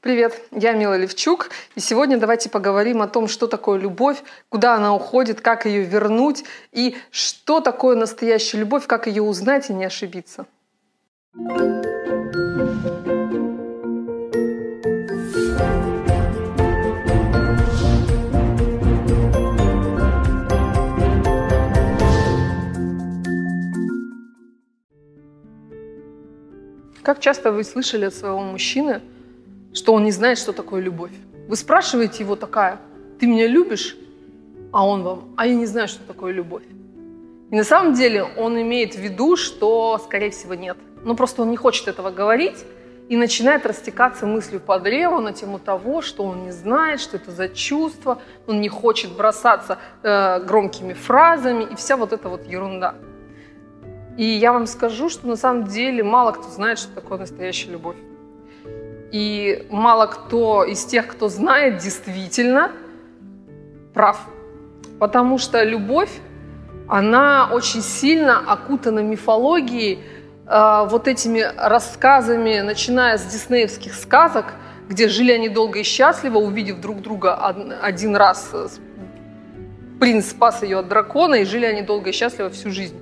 Привет, я Мила Левчук, и сегодня давайте поговорим о том, что такое любовь, куда она уходит, как ее вернуть, и что такое настоящая любовь, как ее узнать и не ошибиться. Как часто вы слышали от своего мужчины, что он не знает, что такое любовь. Вы спрашиваете его такая, ты меня любишь? А он вам, а я не знаю, что такое любовь. И на самом деле он имеет в виду, что, скорее всего, нет. Ну, просто он не хочет этого говорить и начинает растекаться мыслью по древу на тему того, что он не знает, что это за чувство, он не хочет бросаться э, громкими фразами и вся вот эта вот ерунда. И я вам скажу, что на самом деле мало кто знает, что такое настоящая любовь. И мало кто из тех, кто знает, действительно прав. Потому что любовь, она очень сильно окутана мифологией, э, вот этими рассказами, начиная с диснеевских сказок, где жили они долго и счастливо, увидев друг друга один раз. Принц спас ее от дракона, и жили они долго и счастливо всю жизнь.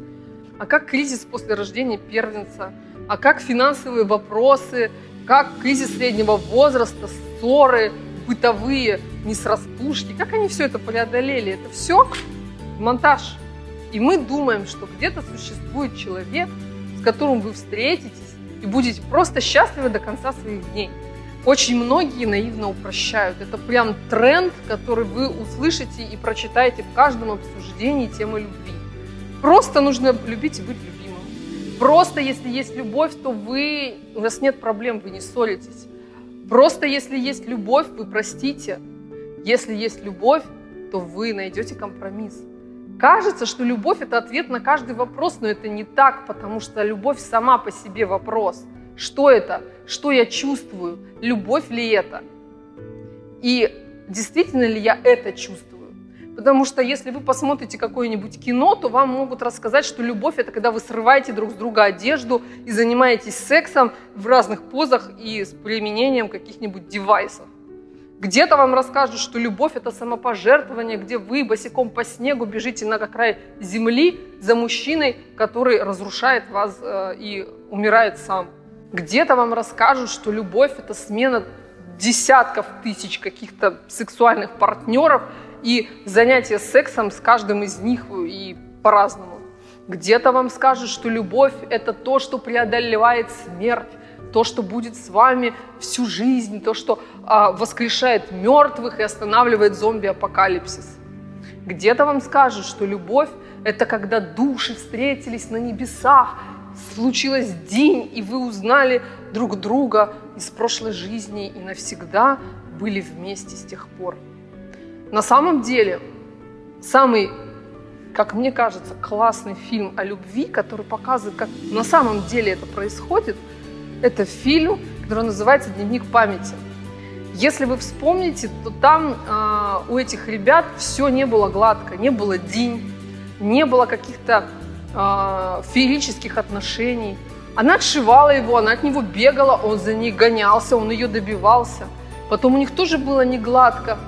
А как кризис после рождения первенца? А как финансовые вопросы как кризис среднего возраста, ссоры, бытовые несрастушки, как они все это преодолели. Это все монтаж. И мы думаем, что где-то существует человек, с которым вы встретитесь и будете просто счастливы до конца своих дней. Очень многие наивно упрощают. Это прям тренд, который вы услышите и прочитаете в каждом обсуждении темы любви. Просто нужно любить и быть любимым. Просто если есть любовь, то вы, у вас нет проблем, вы не ссоритесь. Просто если есть любовь, вы простите. Если есть любовь, то вы найдете компромисс. Кажется, что любовь – это ответ на каждый вопрос, но это не так, потому что любовь сама по себе вопрос. Что это? Что я чувствую? Любовь ли это? И действительно ли я это чувствую? Потому что если вы посмотрите какое-нибудь кино, то вам могут рассказать, что любовь – это когда вы срываете друг с друга одежду и занимаетесь сексом в разных позах и с применением каких-нибудь девайсов. Где-то вам расскажут, что любовь – это самопожертвование, где вы босиком по снегу бежите на край земли за мужчиной, который разрушает вас э, и умирает сам. Где-то вам расскажут, что любовь – это смена десятков тысяч каких-то сексуальных партнеров – и занятия сексом с каждым из них и по-разному. Где-то вам скажут, что любовь – это то, что преодолевает смерть, то, что будет с вами всю жизнь, то, что а, воскрешает мертвых и останавливает зомби-апокалипсис. Где-то вам скажут, что любовь – это когда души встретились на небесах, случилось день, и вы узнали друг друга из прошлой жизни и навсегда были вместе с тех пор. На самом деле, самый, как мне кажется, классный фильм о любви, который показывает, как на самом деле это происходит, это фильм, который называется «Дневник памяти». Если вы вспомните, то там э, у этих ребят все не было гладко, не было день, не было каких-то э, феерических отношений. Она отшивала его, она от него бегала, он за ней гонялся, он ее добивался. Потом у них тоже было не гладко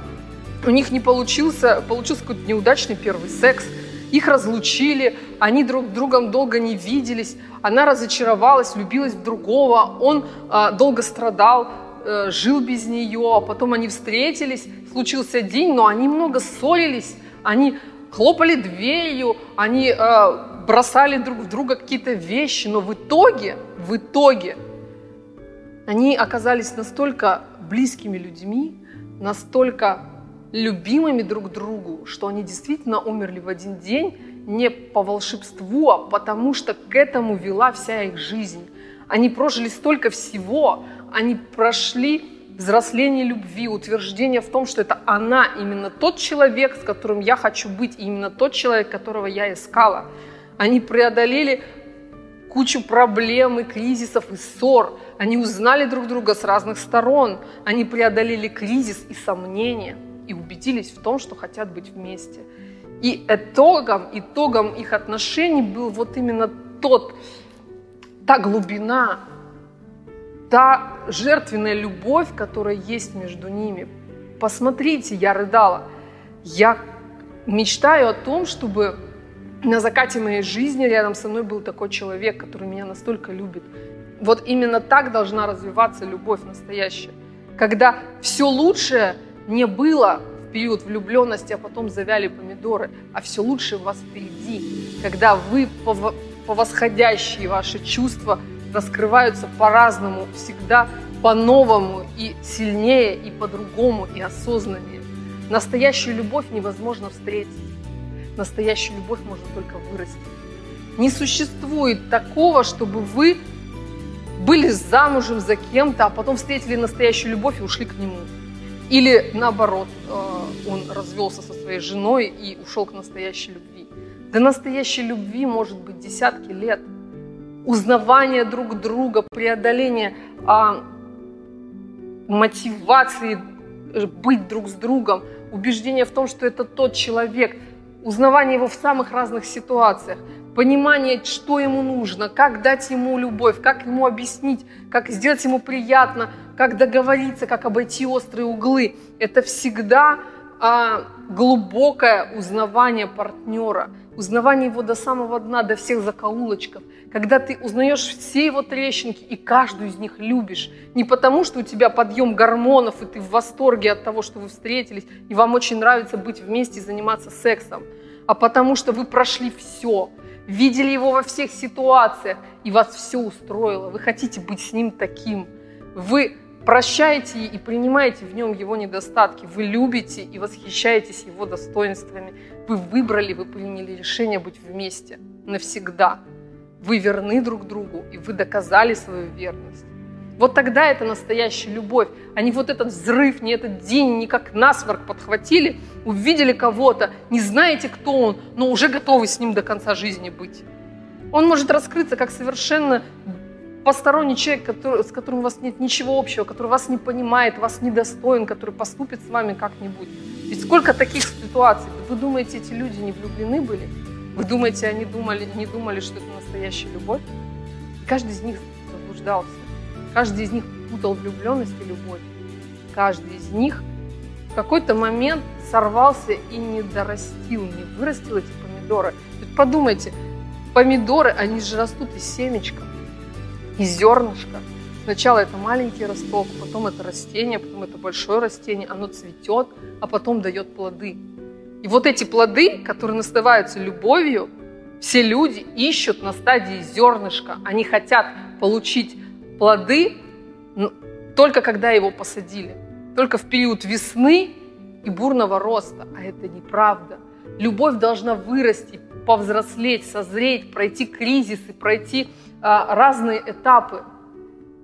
у них не получился, получился какой-то неудачный первый секс, их разлучили, они друг другом долго не виделись, она разочаровалась, влюбилась в другого, он э, долго страдал, э, жил без нее, а потом они встретились, случился день, но они много ссорились, они хлопали дверью, они э, бросали друг в друга какие-то вещи, но в итоге, в итоге они оказались настолько близкими людьми, настолько любимыми друг другу, что они действительно умерли в один день не по волшебству, а потому что к этому вела вся их жизнь. Они прожили столько всего, они прошли взросление любви, утверждение в том, что это она, именно тот человек, с которым я хочу быть, и именно тот человек, которого я искала. Они преодолели кучу проблем и кризисов и ссор. Они узнали друг друга с разных сторон. Они преодолели кризис и сомнения – и убедились в том, что хотят быть вместе. И итогом, итогом их отношений был вот именно тот, та глубина та жертвенная любовь, которая есть между ними. Посмотрите, я рыдала. Я мечтаю о том, чтобы на закате моей жизни рядом со мной был такой человек, который меня настолько любит. Вот именно так должна развиваться любовь настоящая. Когда все лучшее не было в период влюбленности, а потом завяли помидоры, а все лучшее у вас впереди. Когда вы по, по восходящие ваши чувства раскрываются по-разному, всегда по-новому и сильнее, и по-другому, и осознаннее. Настоящую любовь невозможно встретить. Настоящую любовь можно только вырастить. Не существует такого, чтобы вы были замужем за кем-то, а потом встретили настоящую любовь и ушли к нему. Или наоборот, э, он развелся со своей женой и ушел к настоящей любви. До настоящей любви может быть десятки лет. Узнавание друг друга, преодоление а, мотивации э, быть друг с другом, убеждение в том, что это тот человек, узнавание его в самых разных ситуациях, понимание, что ему нужно, как дать ему любовь, как ему объяснить, как сделать ему приятно, как договориться, как обойти острые углы. Это всегда а, глубокое узнавание партнера, узнавание его до самого дна, до всех закоулочков, когда ты узнаешь все его трещинки и каждую из них любишь. Не потому, что у тебя подъем гормонов, и ты в восторге от того, что вы встретились, и вам очень нравится быть вместе и заниматься сексом, а потому что вы прошли все, видели его во всех ситуациях, и вас все устроило. Вы хотите быть с ним таким. Вы прощаете и принимаете в нем его недостатки. Вы любите и восхищаетесь его достоинствами. Вы выбрали, вы приняли решение быть вместе навсегда. Вы верны друг другу, и вы доказали свою верность. Вот тогда это настоящая любовь, а не вот этот взрыв, не этот день, не как насморк подхватили, увидели кого-то, не знаете, кто он, но уже готовы с ним до конца жизни быть. Он может раскрыться как совершенно посторонний человек, который, с которым у вас нет ничего общего, который вас не понимает, вас недостоин, который поступит с вами как-нибудь. Ведь сколько таких ситуаций? Вы думаете, эти люди не влюблены были? Вы думаете, они думали, не думали, что это настоящая любовь? каждый из них заблуждался. Каждый из них путал влюбленность и любовь. Каждый из них в какой-то момент сорвался и не дорастил, не вырастил эти помидоры. Ведь подумайте, помидоры, они же растут из семечка и зернышко. Сначала это маленький росток, потом это растение, потом это большое растение, оно цветет, а потом дает плоды. И вот эти плоды, которые называются любовью, все люди ищут на стадии зернышка. Они хотят получить плоды только когда его посадили, только в период весны и бурного роста. А это неправда. Любовь должна вырасти, повзрослеть, созреть, пройти кризисы, пройти а, разные этапы.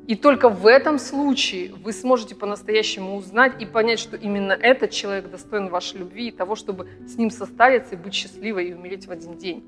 И только в этом случае вы сможете по-настоящему узнать и понять, что именно этот человек достоин вашей любви и того, чтобы с ним состариться и быть счастливой и умереть в один день.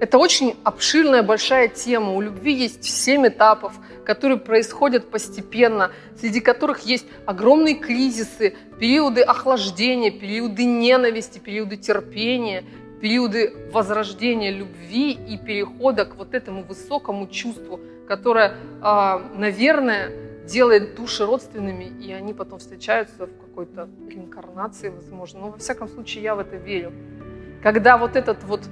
Это очень обширная, большая тема. У любви есть семь этапов, которые происходят постепенно, среди которых есть огромные кризисы, периоды охлаждения, периоды ненависти, периоды терпения, периоды возрождения любви и перехода к вот этому высокому чувству, которое, а, наверное, делает души родственными, и они потом встречаются в какой-то реинкарнации, возможно. Но во всяком случае я в это верю. Когда вот этот вот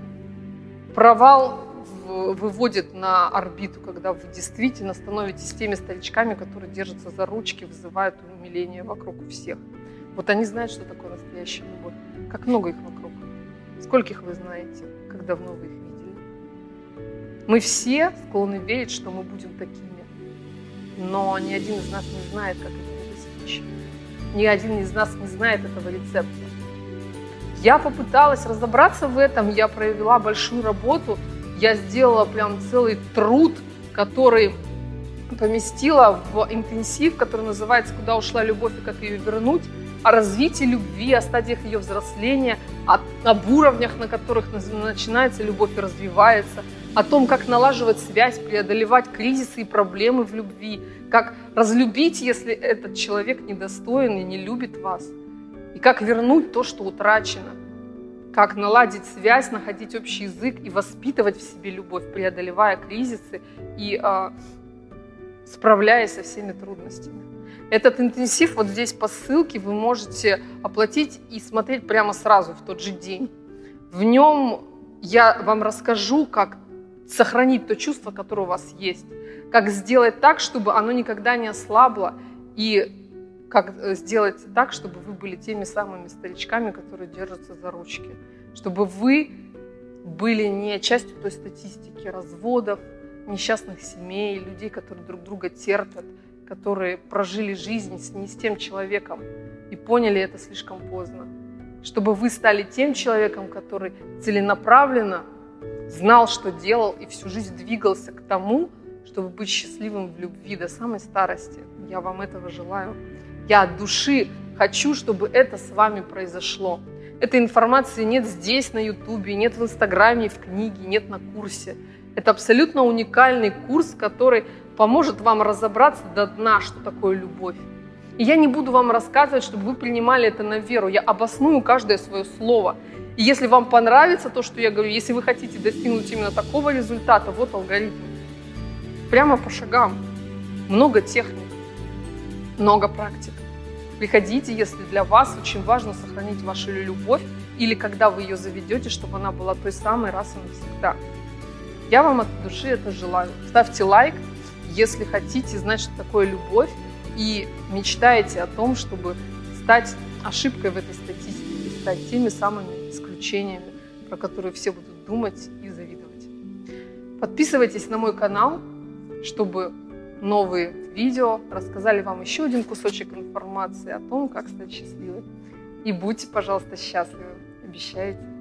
провал выводит на орбиту, когда вы действительно становитесь теми старичками, которые держатся за ручки, вызывают умиление вокруг всех. Вот они знают, что такое настоящая любовь. Как много их вокруг. Скольких вы знаете, как давно вы их видели? Мы все склонны верить, что мы будем такими. Но ни один из нас не знает, как этого достичь. Ни один из нас не знает этого рецепта. Я попыталась разобраться в этом, я провела большую работу, я сделала прям целый труд, который поместила в интенсив, который называется «Куда ушла любовь и как ее вернуть», о развитии любви, о стадиях ее взросления, о, об уровнях, на которых начинается любовь и развивается, о том, как налаживать связь, преодолевать кризисы и проблемы в любви, как разлюбить, если этот человек недостоин и не любит вас, и как вернуть то, что утрачено, как наладить связь, находить общий язык и воспитывать в себе любовь, преодолевая кризисы и э, справляясь со всеми трудностями. Этот интенсив вот здесь по ссылке вы можете оплатить и смотреть прямо сразу в тот же день. В нем я вам расскажу, как сохранить то чувство, которое у вас есть, как сделать так, чтобы оно никогда не ослабло, и как э, сделать так, чтобы вы были теми самыми старичками, которые держатся за ручки, чтобы вы были не частью той статистики разводов, несчастных семей, людей, которые друг друга терпят, которые прожили жизнь не с тем человеком и поняли это слишком поздно. Чтобы вы стали тем человеком, который целенаправленно знал, что делал, и всю жизнь двигался к тому, чтобы быть счастливым в любви до самой старости. Я вам этого желаю. Я от души хочу, чтобы это с вами произошло. Этой информации нет здесь, на Ютубе, нет в Инстаграме, в книге, нет на курсе. Это абсолютно уникальный курс, который поможет вам разобраться до дна, что такое любовь. И я не буду вам рассказывать, чтобы вы принимали это на веру. Я обосную каждое свое слово. И если вам понравится то, что я говорю, если вы хотите достигнуть именно такого результата, вот алгоритм. Прямо по шагам. Много техник, много практик. Приходите, если для вас очень важно сохранить вашу любовь, или когда вы ее заведете, чтобы она была той самой раз и навсегда. Я вам от души это желаю. Ставьте лайк, если хотите знать, что такое любовь, и мечтаете о том, чтобы стать ошибкой в этой статистике, стать теми самыми исключениями, про которые все будут думать и завидовать. Подписывайтесь на мой канал, чтобы новые видео рассказали вам еще один кусочек информации о том, как стать счастливой. И будьте, пожалуйста, счастливы. Обещаете?